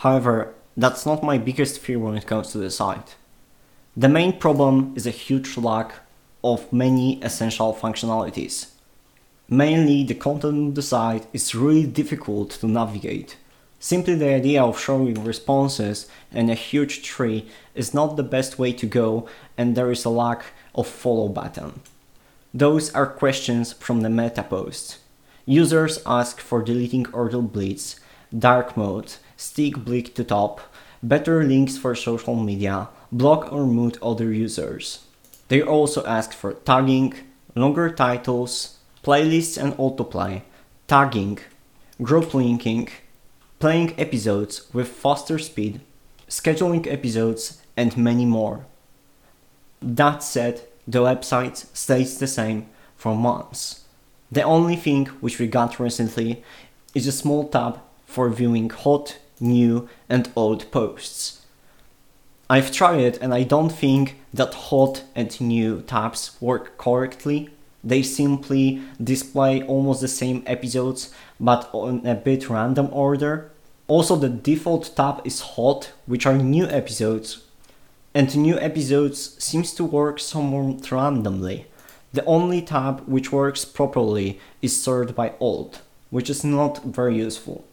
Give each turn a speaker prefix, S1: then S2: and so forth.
S1: However, that's not my biggest fear when it comes to the site. The main problem is a huge lack of many essential functionalities. Mainly, the content of the site is really difficult to navigate. Simply the idea of showing responses and a huge tree is not the best way to go, and there is a lack of follow button. Those are questions from the meta post. Users ask for deleting Order Blitz, dark mode, stick blick to top, better links for social media, block or mute other users. They also ask for tagging, longer titles, playlists and autoplay, tagging, group linking, playing episodes with faster speed, scheduling episodes, and many more. That said, the website stays the same for months. The only thing which we got recently is a small tab for viewing hot, new, and old posts. I've tried it and I don't think that hot and new tabs work correctly. They simply display almost the same episodes but on a bit random order. Also, the default tab is hot, which are new episodes, and new episodes seems to work somewhat randomly. The only tab which works properly is sorted by old, which is not very useful.